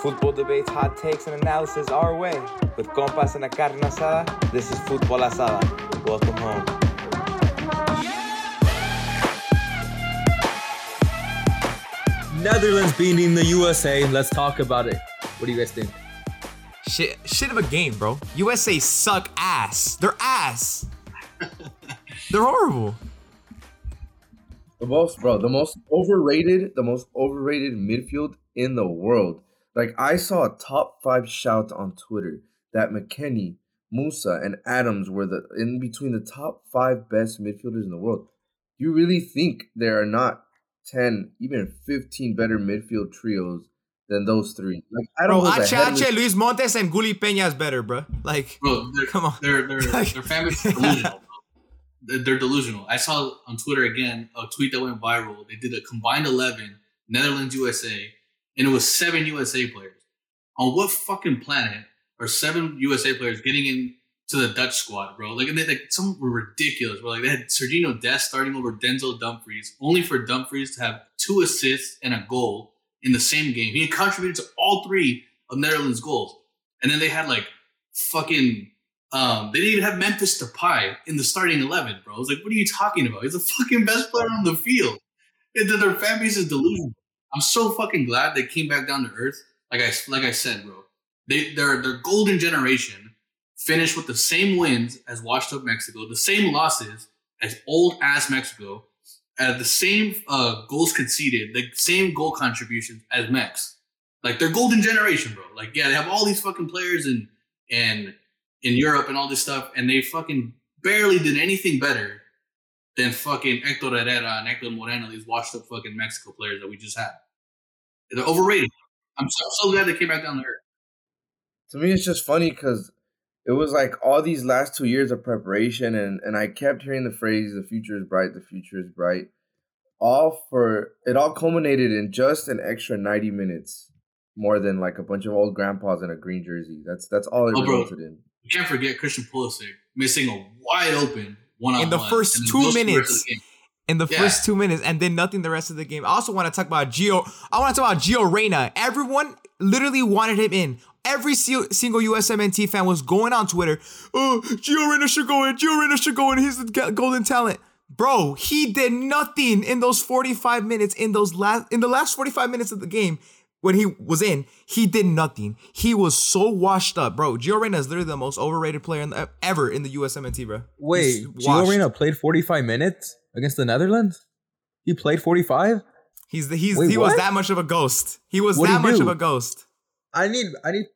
Football debates, hot takes, and analysis our way. With compas and a carne asada, this is Football Asada. Welcome home. Netherlands beating the USA. Let's talk about it. What do you guys think? Shit, shit of a game, bro. USA suck ass. They're ass. They're horrible. The most, bro, the most overrated, the most overrated midfield in the world. Like I saw a top five shout on Twitter that McKennie, Musah, and Adams were the in between the top five best midfielders in the world. You really think there are not ten, even fifteen better midfield trios than those three? Like I don't Bro, know. Ache, Luis Montes, and Gullit Peña is better, bro. Like, Bro, they're, come on. Their their their family is delusional. Bro. They're, they're delusional. I saw on Twitter again a tweet that went viral. They did a combined eleven Netherlands USA, and it was seven USA players. On what fucking planet are seven USA players getting in to the Dutch squad, bro? Like, and they, like some were ridiculous. Bro, like they had Sergiño Dest starting over Denzel Dumfries, only for Dumfries to have two assists and a goal in the same game. He contributed to all three of Netherlands' goals, and then they had like fucking. Um, they didn't even have Memphis Depay in the starting eleven, bro. I was like, what are you talking about? He's the fucking best player on the field. And their fan base is delusional. I'm so fucking glad they came back down to earth. Like I like I said, bro. They their their golden generation finished with the same wins as washed up Mexico, the same losses as old ass Mexico, uh, the same uh, goals conceded, the same goal contributions as Mex. Like their golden generation, bro. Like yeah, they have all these fucking players in and in Europe and all this stuff, and they fucking barely did anything better than fucking Hector Herrera and Hector Moreno, these washed up fucking Mexico players that we just had. They're overrated. I'm so, so glad they came back down to earth. To me, it's just funny because it was like all these last two years of preparation, and and I kept hearing the phrase "the future is bright, the future is bright." All for it all culminated in just an extra ninety minutes, more than like a bunch of old grandpas in a green jersey. That's that's all it Oh, bro. in. You can't forget Christian Pulisic missing a wide open one In the first two minutes. in the Yeah. first two minutes and then nothing the rest of the game. I also want to talk about Gio. I want to talk about Gio Reyna. Everyone literally wanted him in. Every si- single USMNT fan was going on Twitter. Oh, Gio Reyna should go in. Gio Reyna should go in. He's the golden talent. Bro, he did nothing in those 45 minutes in those last in the last 45 minutes of the game when he was in, he did nothing. He was so washed up, bro. Gio Reyna is literally the most overrated player in the, ever in the USMNT, bro. Wait, Gio. Reyna played 45 minutes against the Netherlands? He played 45? He's the, he's Wait, he was that much of a ghost. He was What'd that much do? of a ghost. I need I need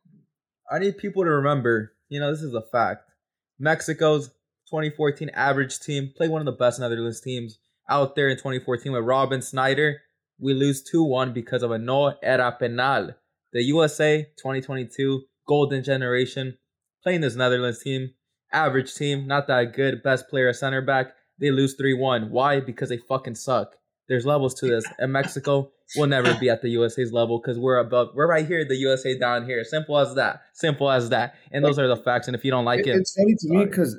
I need people to remember, you know, this is a fact. Mexico's 2014 average team played one of the best Netherlands teams out there in 2014 with Robben Sneijder. We lose 2-1 because of a no era penal. The USA 2022 golden generation playing this Netherlands team, average team, not that good, best player center back. They lose 3-1. Why? Because they fucking suck. There's levels to this. And Mexico will never be at the USA's level because we're above we're right here, the USA down here. Simple as that. Simple as that. And those are the facts. And if you don't like It- it, it's funny to me because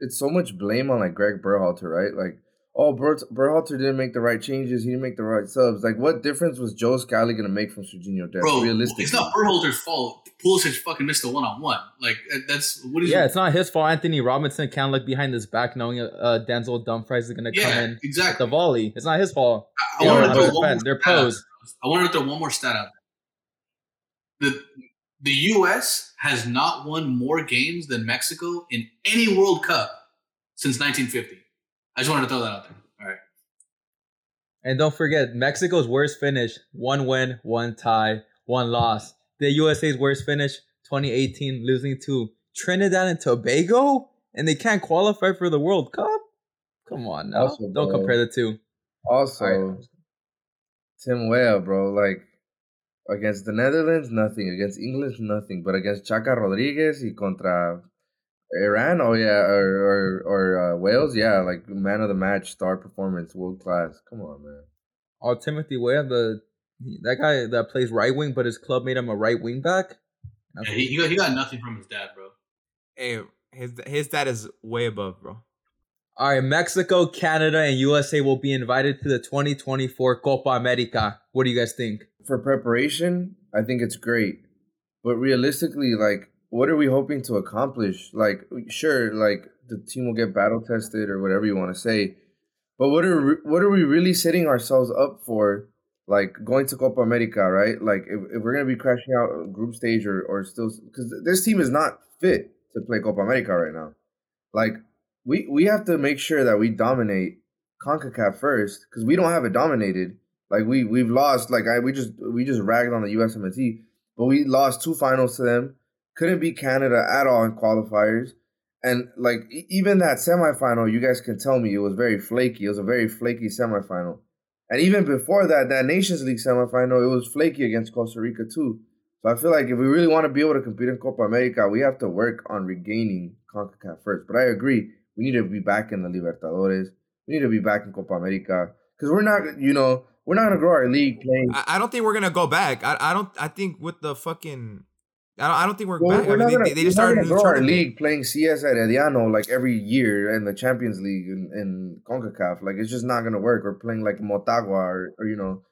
it's so much blame on like Greg Berhalter, right? Like, oh, Ber- Berhalter didn't make the right changes. He didn't make the right subs. Like, what difference was Joe Scally gonna make from Sergiño Dest? Bro, realistically, it's not Berhalter's fault. Pulisic fucking missed a one on one. Like that's what is yeah, it's not his fault. Antonee Robinson can't look behind his back knowing uh, Denzel Dumfries is gonna come yeah, in with exactly. the volley. It's not his fault. I, They I don't wanted know to throw one more defend. They're stat out pros. there. I wanted to throw one more stat out there. The the U.S. has not won more games than Mexico in any World Cup since 1950. I just wanted to throw that out there. All right. And don't forget, Mexico's worst finish: one win, one tie, one loss. The USA's worst finish: 2018, losing to Trinidad and Tobago, and they can't qualify for the World Cup. Come on now, Also, don't bro. compare the two. also Alright. Tim Weah, bro. Like against the Netherlands, nothing. Against England, nothing. But against Chaca Rodriguez y contra Iran, oh yeah, or or, or uh, Wales, yeah, like man of the match, star performance, world class. Come on, man. Oh, Timothy Weah, the that guy that plays right wing, but his club made him a right wing back. Yeah, he, he got he got nothing from his dad, bro. Hey, his his dad is way above, bro. All right, Mexico, Canada, and USA will be invited to the 2024 Copa America. What do you guys think? For preparation, I think it's great. but realistically, like, what are we hoping to accomplish? Like, uh, sure, like the team will get battle tested or whatever you want to say, but what are what are we really setting ourselves up for? Like going to Copa America, right? Like if, if we're gonna be crashing out group stage or or still because this team is not fit to play Copa America right now. Like we we have to make sure that we dominate CONCACAF first because we don't have it dominated. Like we we've lost. Like I we just we just ragged on the USMNT, but we lost two finals to them. Couldn't beat Canada at all in qualifiers, and like even that semifinal, you guys can tell me it was very flaky. It was a very flaky semifinal, and even before that, that Nations League semifinal, it was flaky against Costa Rica too. So I feel like if we really want to be able to compete in Copa America, we have to work on regaining CONCACAF first. But I agree, we need to be back in the Libertadores. We need to be back in Copa America because we're not, you know, we're not gonna grow our league playing. I, I don't think we're gonna go back. I, I don't. I think with the fucking. I don't, I don't think we're Well, back. we're I mean, gonna, they, they just started a new grow our league playing CS at Herediano like every year in the Champions League and, and CONCACAF. Like it's just not gonna work. We're playing like Motagua or, or you know,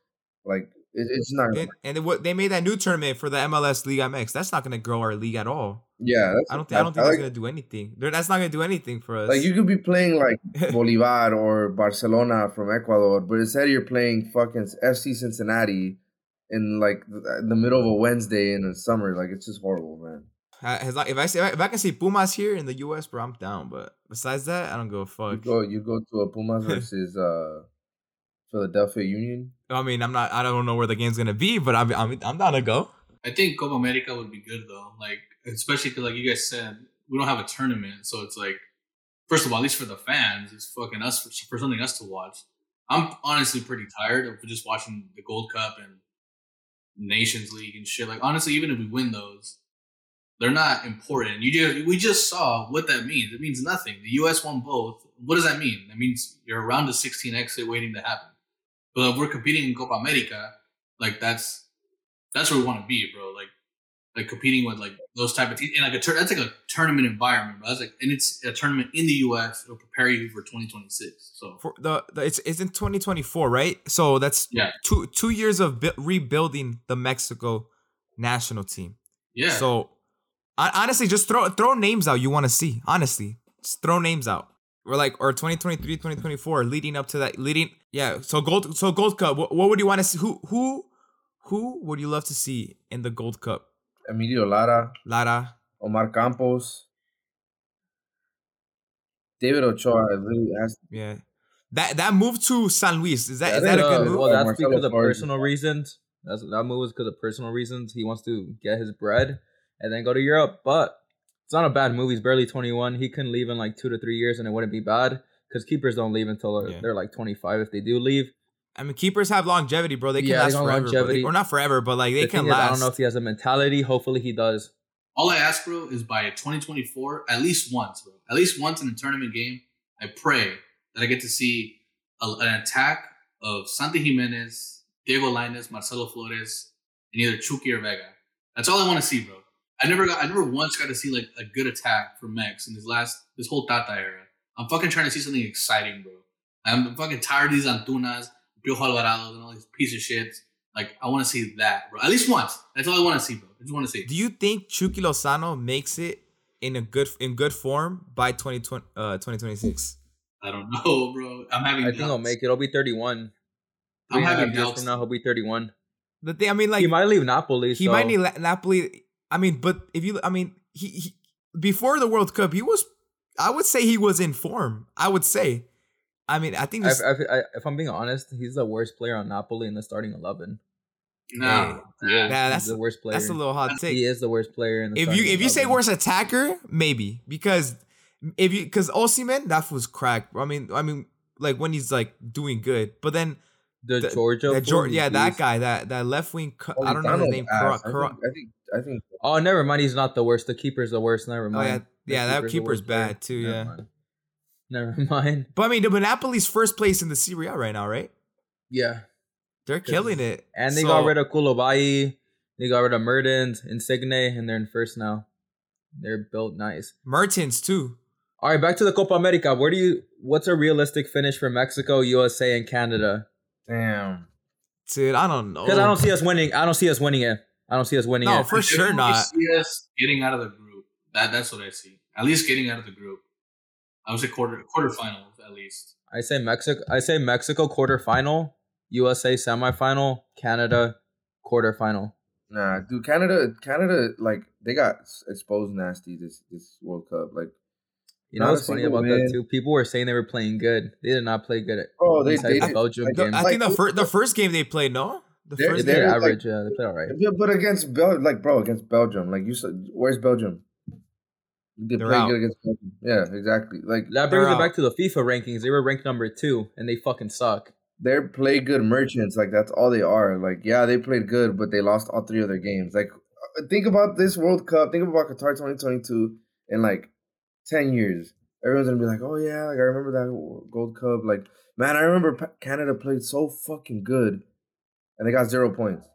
like it, it's not. Gonna And, work. and what they made that new tournament for the MLS League MX. That's not gonna grow our league at all. Yeah, that's I don't think. I don't think like, that's gonna do anything. That's not gonna do anything for us. Like you could be playing like Bolivar or Barcelona from Ecuador, but instead you're playing fucking FC Cincinnati in like the, the middle of a Wednesday in the summer. Like it's just horrible, man. Uh, as long- if I say if I can see Pumas here in the US, bro, I'm down. But besides that, I don't go You fuck. go, you go to a Pumas versus uh Philadelphia Union. I mean, I'm not. I don't know where the game's gonna be, but I'm I'm, I'm down to go. I think Copa America would be good though. Like especially because like you guys said, we don't have a tournament, so it's like first of all, at least for the fans, it's fucking us for, for something us to watch. I'm honestly pretty tired of just watching the Gold Cup and Nations League and shit. Like honestly, even if we win those, they're not important. You just we just saw what that means. It means nothing. The U.S. won both. What does that mean? That means you're around the 16 exit waiting to happen. But if we're competing in Copa America, like that's that's where we want to be, bro. Like like competing with like those type of teams in like a tur- that's like a tournament environment, bro. That's like and it's a tournament in the U.S. It'll prepare you for 2026. So For the, the it's it's in 2024, right? So that's Yeah. two two years of bu- rebuilding the Mexico national team. yeah, So hon- honestly, just throw throw names out you want to see. Honestly, just throw names out. Or like or 2023, 2024, leading up to that, leading yeah. So gold, so Gold Cup. What, what would you want to see? Who who who would you love to see in the Gold Cup? Emilio Lara, Lara. Omar Campos, David Ochoa really has Yeah. That that move to San Luis is that Yeah, is that a good Uh, move? well, that's Marcelo because of Flores. personal reasons. That's that move was because of personal reasons. He wants to get his bread and then go to Europe. But it's not a bad move. He's barely 21. He can leave in like two to three years, and it wouldn't be bad because keepers don't leave until Yeah. they're like 25 if they do leave. I mean, keepers have longevity, bro. They can Yeah, last got forever, bro. They- or not forever, but like they The can thing is, last. I don't know if he has a mentality. Hopefully, he does. all I ask, bro, is by 2024, at least once, bro, at least once in a tournament game, I pray that I get to see a, an attack of Santi Jimenez, Diego Lainez, Marcelo Flores, and either Chucky or Vega. That's all I want to see, bro. I never got, I never once got to see like a good attack from Mex in this last, this whole Tata era. I'm fucking trying to see something exciting, bro. I'm fucking tired of these Antunas, Piojo Alvarados, and all these piece of shits. Like, I want to see that, bro. At least once. That's all I want to see, bro. I just want to see. Do you think Chucky Lozano makes it in a good in good form by 2020, uh, 2026? I don't know, bro. I'm having. I think he'll make it. He'll be 31. I'm Three and a half having doubts. from now. He'll be 31. The thing, I mean, like he might leave Napoli. he so- might need La- Napoli. I mean, but if you, I mean, he, he before the World Cup, he was. I would say he was in form. I would say. I mean, I think I, this, I, I, if I'm being honest, he's the worst player on Napoli in the starting 11. No, Hey, nah. that's he's the worst player. that's a little hot take. He is the worst player in the if you if you say worst attacker, maybe because if you because Osimhen that was crack. I mean, I mean, like when he's like doing good, but then the, the- Georgia, that Geor- yeah, that guy, that that left wing. cu- oh, I don't know his name. ass. Kara- I, think, I think I think Oh, never mind. He's not the worst. The keeper's the worst. Never Oh mind. yeah, The yeah, that keeper's worst player. bad too. Never Yeah, mind. Never mind. but I mean, the Monopoly's first place in the Serie A right now, right? Yeah, They're killing it, and they So- got rid of Koulibaly. They got rid of Mertens, Insigne, and they're in first now. They're built nice. Mertens too. All right, back to the Copa America. Where do you? What's a realistic finish for Mexico, USA, and Canada? damn. Dude, I don't know. Because I don't see us winning. I don't see us winning it. I don't see us winning No, it. for I sure definitely not. See us getting out of the group. That that's what I see. At least getting out of the group. I would say quarter quarterfinals at least. I say Mexico. I say Mexico quarterfinal, USA semifinal, Canada quarterfinal. Nah, dude, Canada, Canada, like they got exposed nasty this this World Cup. Like, You know Not a what's funny about win. that too? People were saying they were playing good. They did not play good. At, bro, they besides they did- Belgium like, game. I like- think the first the first game they played, no, the They're- first they game. did they're like- average. yeah, they played all right. Yeah, but against Bel, like, bro, against Belgium, like you said, where's Belgium? They They're play out. good against Belgium. Yeah, exactly. Like That brings it back to the FIFA rankings. They were ranked number two, and they fucking suck. they're play good merchants. Like that's all they are. Like yeah, they played good, but they lost all three of their games. Like uh, think about this World Cup. Think about Qatar 2022 in like ten years. Everyone's gonna be like, oh yeah, like I remember that Gold Cup. Like man, I remember Canada played so fucking good, and they got zero points.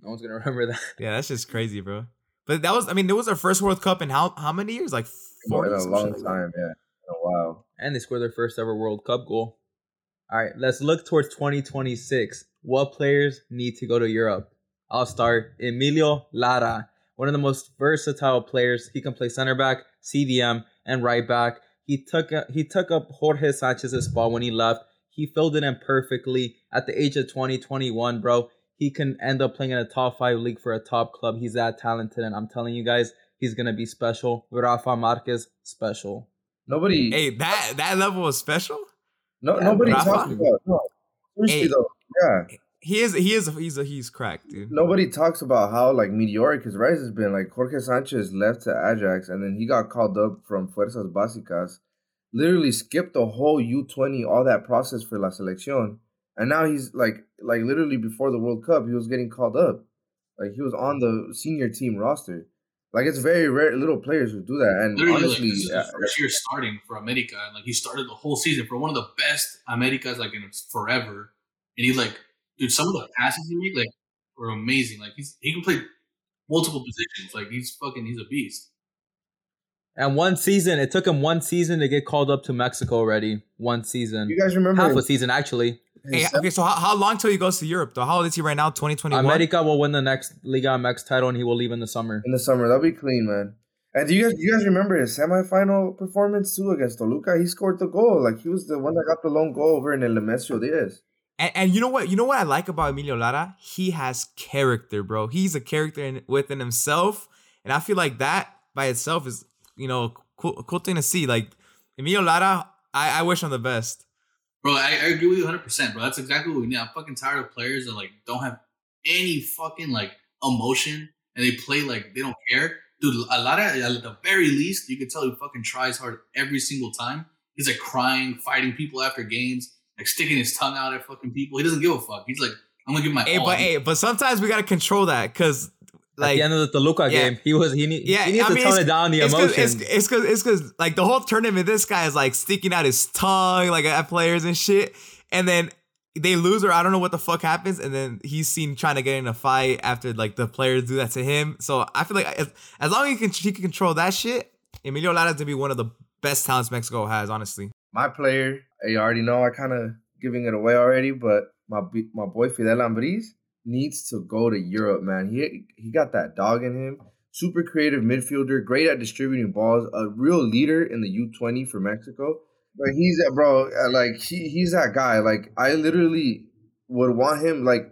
No one's gonna remember that. Yeah, that's just crazy, bro. But that was, I mean, it was their first World Cup in how how many years? Like in forty. a long like time. Yeah, in a while. And they scored their first ever World Cup goal. All right, let's look towards 2026. What players need to go to Europe? I'll start. Emilio Lara, one of the most versatile players. He can play center back, CDM, and right back. He took uh, he took up Jorge Sanchez's spot when he left. He filled it in perfectly at the age of 20, 21, bro. He can end up playing in a top five league for a top club. He's that talented, and I'm telling you guys, he's gonna be special. Rafa Marquez, special. Nobody. Hey, that that level was special. no, yeah, nobody Rafa. talks about. No, seriously Hey. though. Yeah. He is he is he's a, he's cracked, dude. Nobody talks about how like meteoric his rise has been. Like Jorge Sanchez left to Ajax, and then he got called up from Fuerzas Básicas. Literally skipped the whole U twenty, all that process for La Selección, and now he's like, like literally before the World Cup, he was getting called up. Like he was on the senior team roster. Like it's very rare, little players who do that. And Literally, honestly, like, this is yeah, first year starting for America, and like he started the whole season for one of the best Americas like in forever. And he like, dude, some of the passes he made like were amazing. Like he's he can play multiple positions. Like he's fucking he's a beast. And one season, it took him one season to get called up to Mexico already. One season. you guys remember Half a season, actually. Hey, okay, so how, how long till he goes to Europe though? How old is he right now? Twenty twenty one. America will win the next Liga MX title and he will leave in the summer. in the summer. That'll be clean, man. And do you guys, you guys remember his semifinal performance too against Toluca? He scored the goal. Like he was the one that got the lone goal over in El Nemesio Diaz. And, and you know what? You know what I like about Emilio Lara? He has character, bro. He's a character in, within himself, and I feel like that by itself is, you know, cool, cool thing to see. Like Emilio Lara, I, I wish him the best. Bro, I, I agree with you 100, percent bro. That's exactly what we need. I'm fucking tired of players that like don't have any fucking like emotion and they play like they don't care. Dude, a lot of at the very least, you can tell he fucking tries hard every single time. He's like crying, fighting people after games, like sticking his tongue out at fucking people. He doesn't give a fuck. He's like, I'm gonna give my Hey, all. but hey, but sometimes we gotta control that because, At like, the end of the Toluca yeah. game, he was he, need, Yeah, he needs I to mean, tone it down the it's cause, emotions. it's it's cause it's cause like the whole tournament, this guy is like sticking out his tongue like at players and shit, and then they lose or I don't know what the fuck happens, and then he's seen trying to get in a fight after like the players do that to him. So I feel like as, as long as he can he can control that shit, Emilio Lara's to be one of the best talents Mexico has, honestly. My player, you already know, I kind of giving it away already, but my my boy Fidel Ambriz needs to go to Europe, man. He he got that dog in him. Super creative midfielder, great at distributing balls, a real leader in the U20 for Mexico. But he's that bro, uh, like he, he's that guy. Like I literally would want him like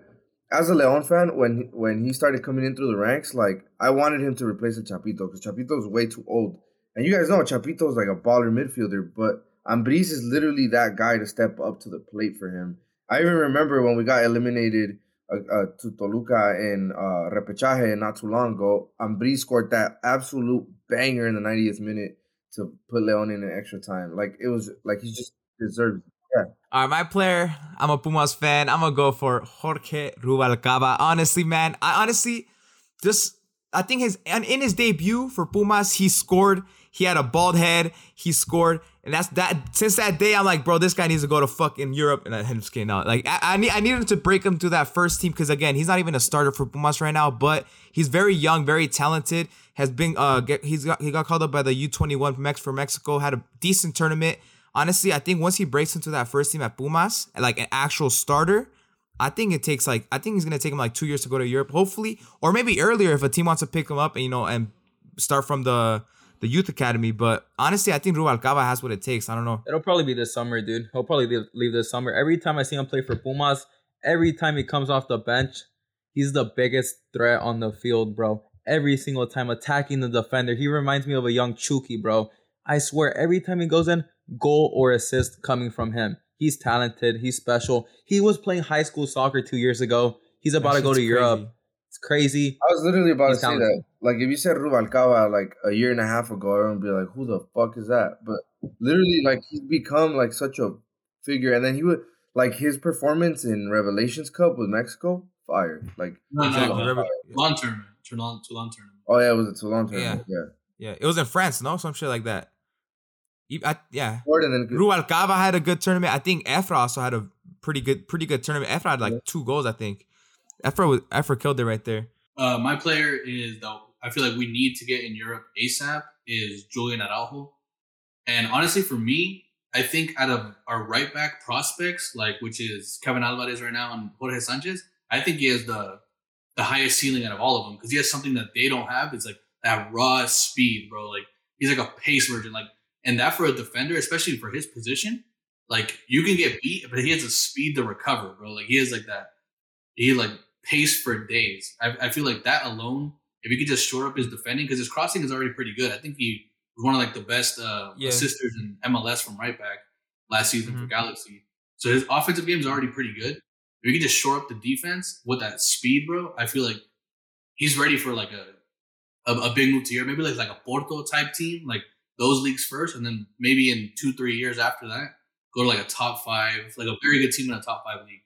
as a Leon fan when when he started coming in through the ranks, like I wanted him to replace the Chapito because Chapito's way too old. And you guys know Chapito's like a baller midfielder, but Ambriz is literally that guy to step up to the plate for him. I even remember when we got eliminated uh, uh, to Toluca in uh, repechaje not too long ago. Ambriz scored that absolute banger in the 90th minute to put Leon in an extra time. Like it was like he just deserved. All right, my player. I'm a Pumas fan. I'm gonna go for Jorge Ruvalcaba. Honestly, man, I honestly just I think his and in his debut for Pumas, he scored. He had a bald head. He scored, and that's that. Since that day, I'm like, bro, this guy needs to go to fucking Europe. And I'm just kidding. out. Like, I, I need I to break him to that first team because again, he's not even a starter for Pumas right now. But he's very young, very talented. Has been uh, get, he's got he got called up by the U21 for Mex for Mexico. Had a decent tournament honestly, I think once he breaks into that first team at Pumas, like an actual starter, I think it takes like I think it's gonna take him like two years to go to Europe, hopefully, or maybe earlier if a team wants to pick him up and you know and start from the the youth academy. But honestly, I think Ruvalcaba has what it takes. I don't know. It'll probably be this summer, dude. He'll probably leave, leave this summer. Every time I see him play for Pumas, every time he comes off the bench, he's the biggest threat on the field, bro. Every single time attacking the defender. He reminds me of a young Chucky, bro. I swear, every time he goes in, goal or assist coming from him. He's talented. He's special. He was playing high school soccer two years ago. He's about That to go to shit's Europe. Crazy. It's crazy. I was literally about He's to say that. Like, if you said Ruvalcaba like a year and a half ago, everyone would be like, "Who the fuck is that?" But literally, like, he's become like such a figure. And then he would like his performance in Revelations Cup with Mexico, fire. Like, No, no, Exactly. no. Remember- Toulon tournament. Toulon, Toulon tournament. oh yeah, it was a Toulon tournament. Yeah, Yeah, yeah, it was in France, no, some shit like that. I- yeah, Scored and Ruvalcaba had a good tournament. I think Efra also had a pretty good, pretty good tournament. Efra had like Yeah. two goals, I think. Efra was killed it right there. Uh, my player is though I feel like we need to get in Europe ASAP is Julian Araujo, and honestly for me, I think out of our right back prospects, like which is Kevin Alvarez right now and Jorge Sanchez, I think he has the the highest ceiling out of all of them because he has something that they don't have. It's like that raw speed, bro. Like he's like a pace version, like and that for a defender, especially for his position, like you can get beat, but he has the speed to recover, bro. Like he has like that, he like pace for days. I, I feel like that alone, if he could just shore up his defending, because his crossing is already pretty good. I think he was one of like the best uh, Yeah. assisters in MLS from right back last season for Mhm. Galaxy. So his offensive game is already pretty good. If he could just shore up the defense with that speed, bro, I feel like he's ready for like a a, a big move to Europe. Maybe like like a Porto type team, like those leagues first, and then maybe in two three years after that, go to like a top five, like a very good team in a top five league.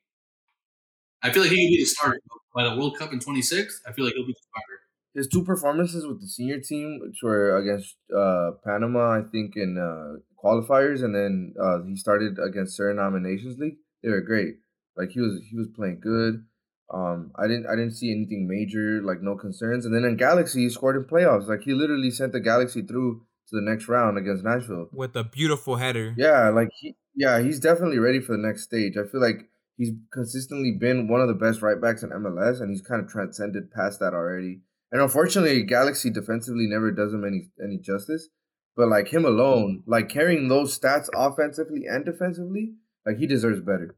I feel like he could be the starter by the World Cup in 26. I feel like he'll be the starter. his two performances with the senior team, which were against uh, Panama, I think, in uh, qualifiers, and then uh, he started against Suriname in Nations League. They were great. Like he was, he was playing good. Um, I didn't, I didn't see anything major, like no concerns. And then in Galaxy, he scored in playoffs. Like he literally sent the Galaxy through to the next round against Nashville. with a beautiful header. Yeah, like he, yeah, he's definitely ready for the next stage. I feel like he's consistently been one of the best right backs in MLS, and he's kind of transcended past that already. And unfortunately, Galaxy defensively never does him any any justice. But like him alone, mm. like carrying those stats offensively and defensively, like he deserves better.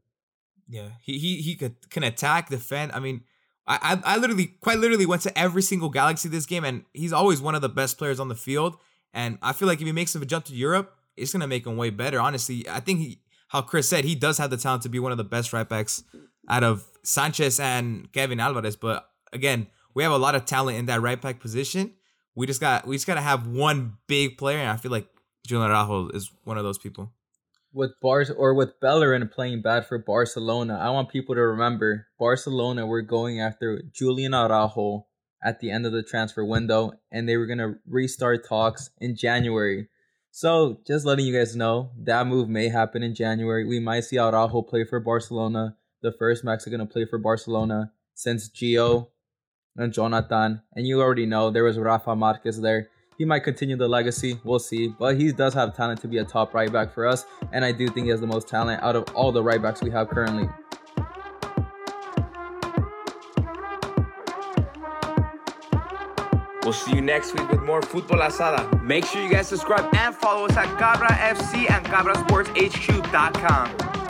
Yeah, he he he could can attack, defend. I mean, I, I I literally quite literally went to every single Galaxy this game, and he's always one of the best players on the field. And I feel like if he makes a jump to Europe, it's gonna make him way better. Honestly, I think he, how Chris said, he does have the talent to be one of the best right backs out of Sanchez and Kevin Alvarez. But again, we have a lot of talent in that right back position. We just got we just gotta have one big player, and I feel like Julian Araujo is one of those people. with Bars or with Bellerin playing bad for Barcelona, I want people to remember Barcelona were going after Julian Araujo at the end of the transfer window, and they were gonna restart talks in January. So just letting you guys know that move may happen in January. We might see Araujo play for Barcelona, the first Mexican to play for Barcelona since Gio and Jonathan. And you already know there was Rafa Marquez there. He might continue the legacy. We'll see. But he does have talent to be a top right back for us. And I do think he has the most talent out of all the right backs we have currently. We'll see you next week with more Football Asada. Make sure you guys subscribe and follow us at Cabra FC and CabraSportsHQ.com.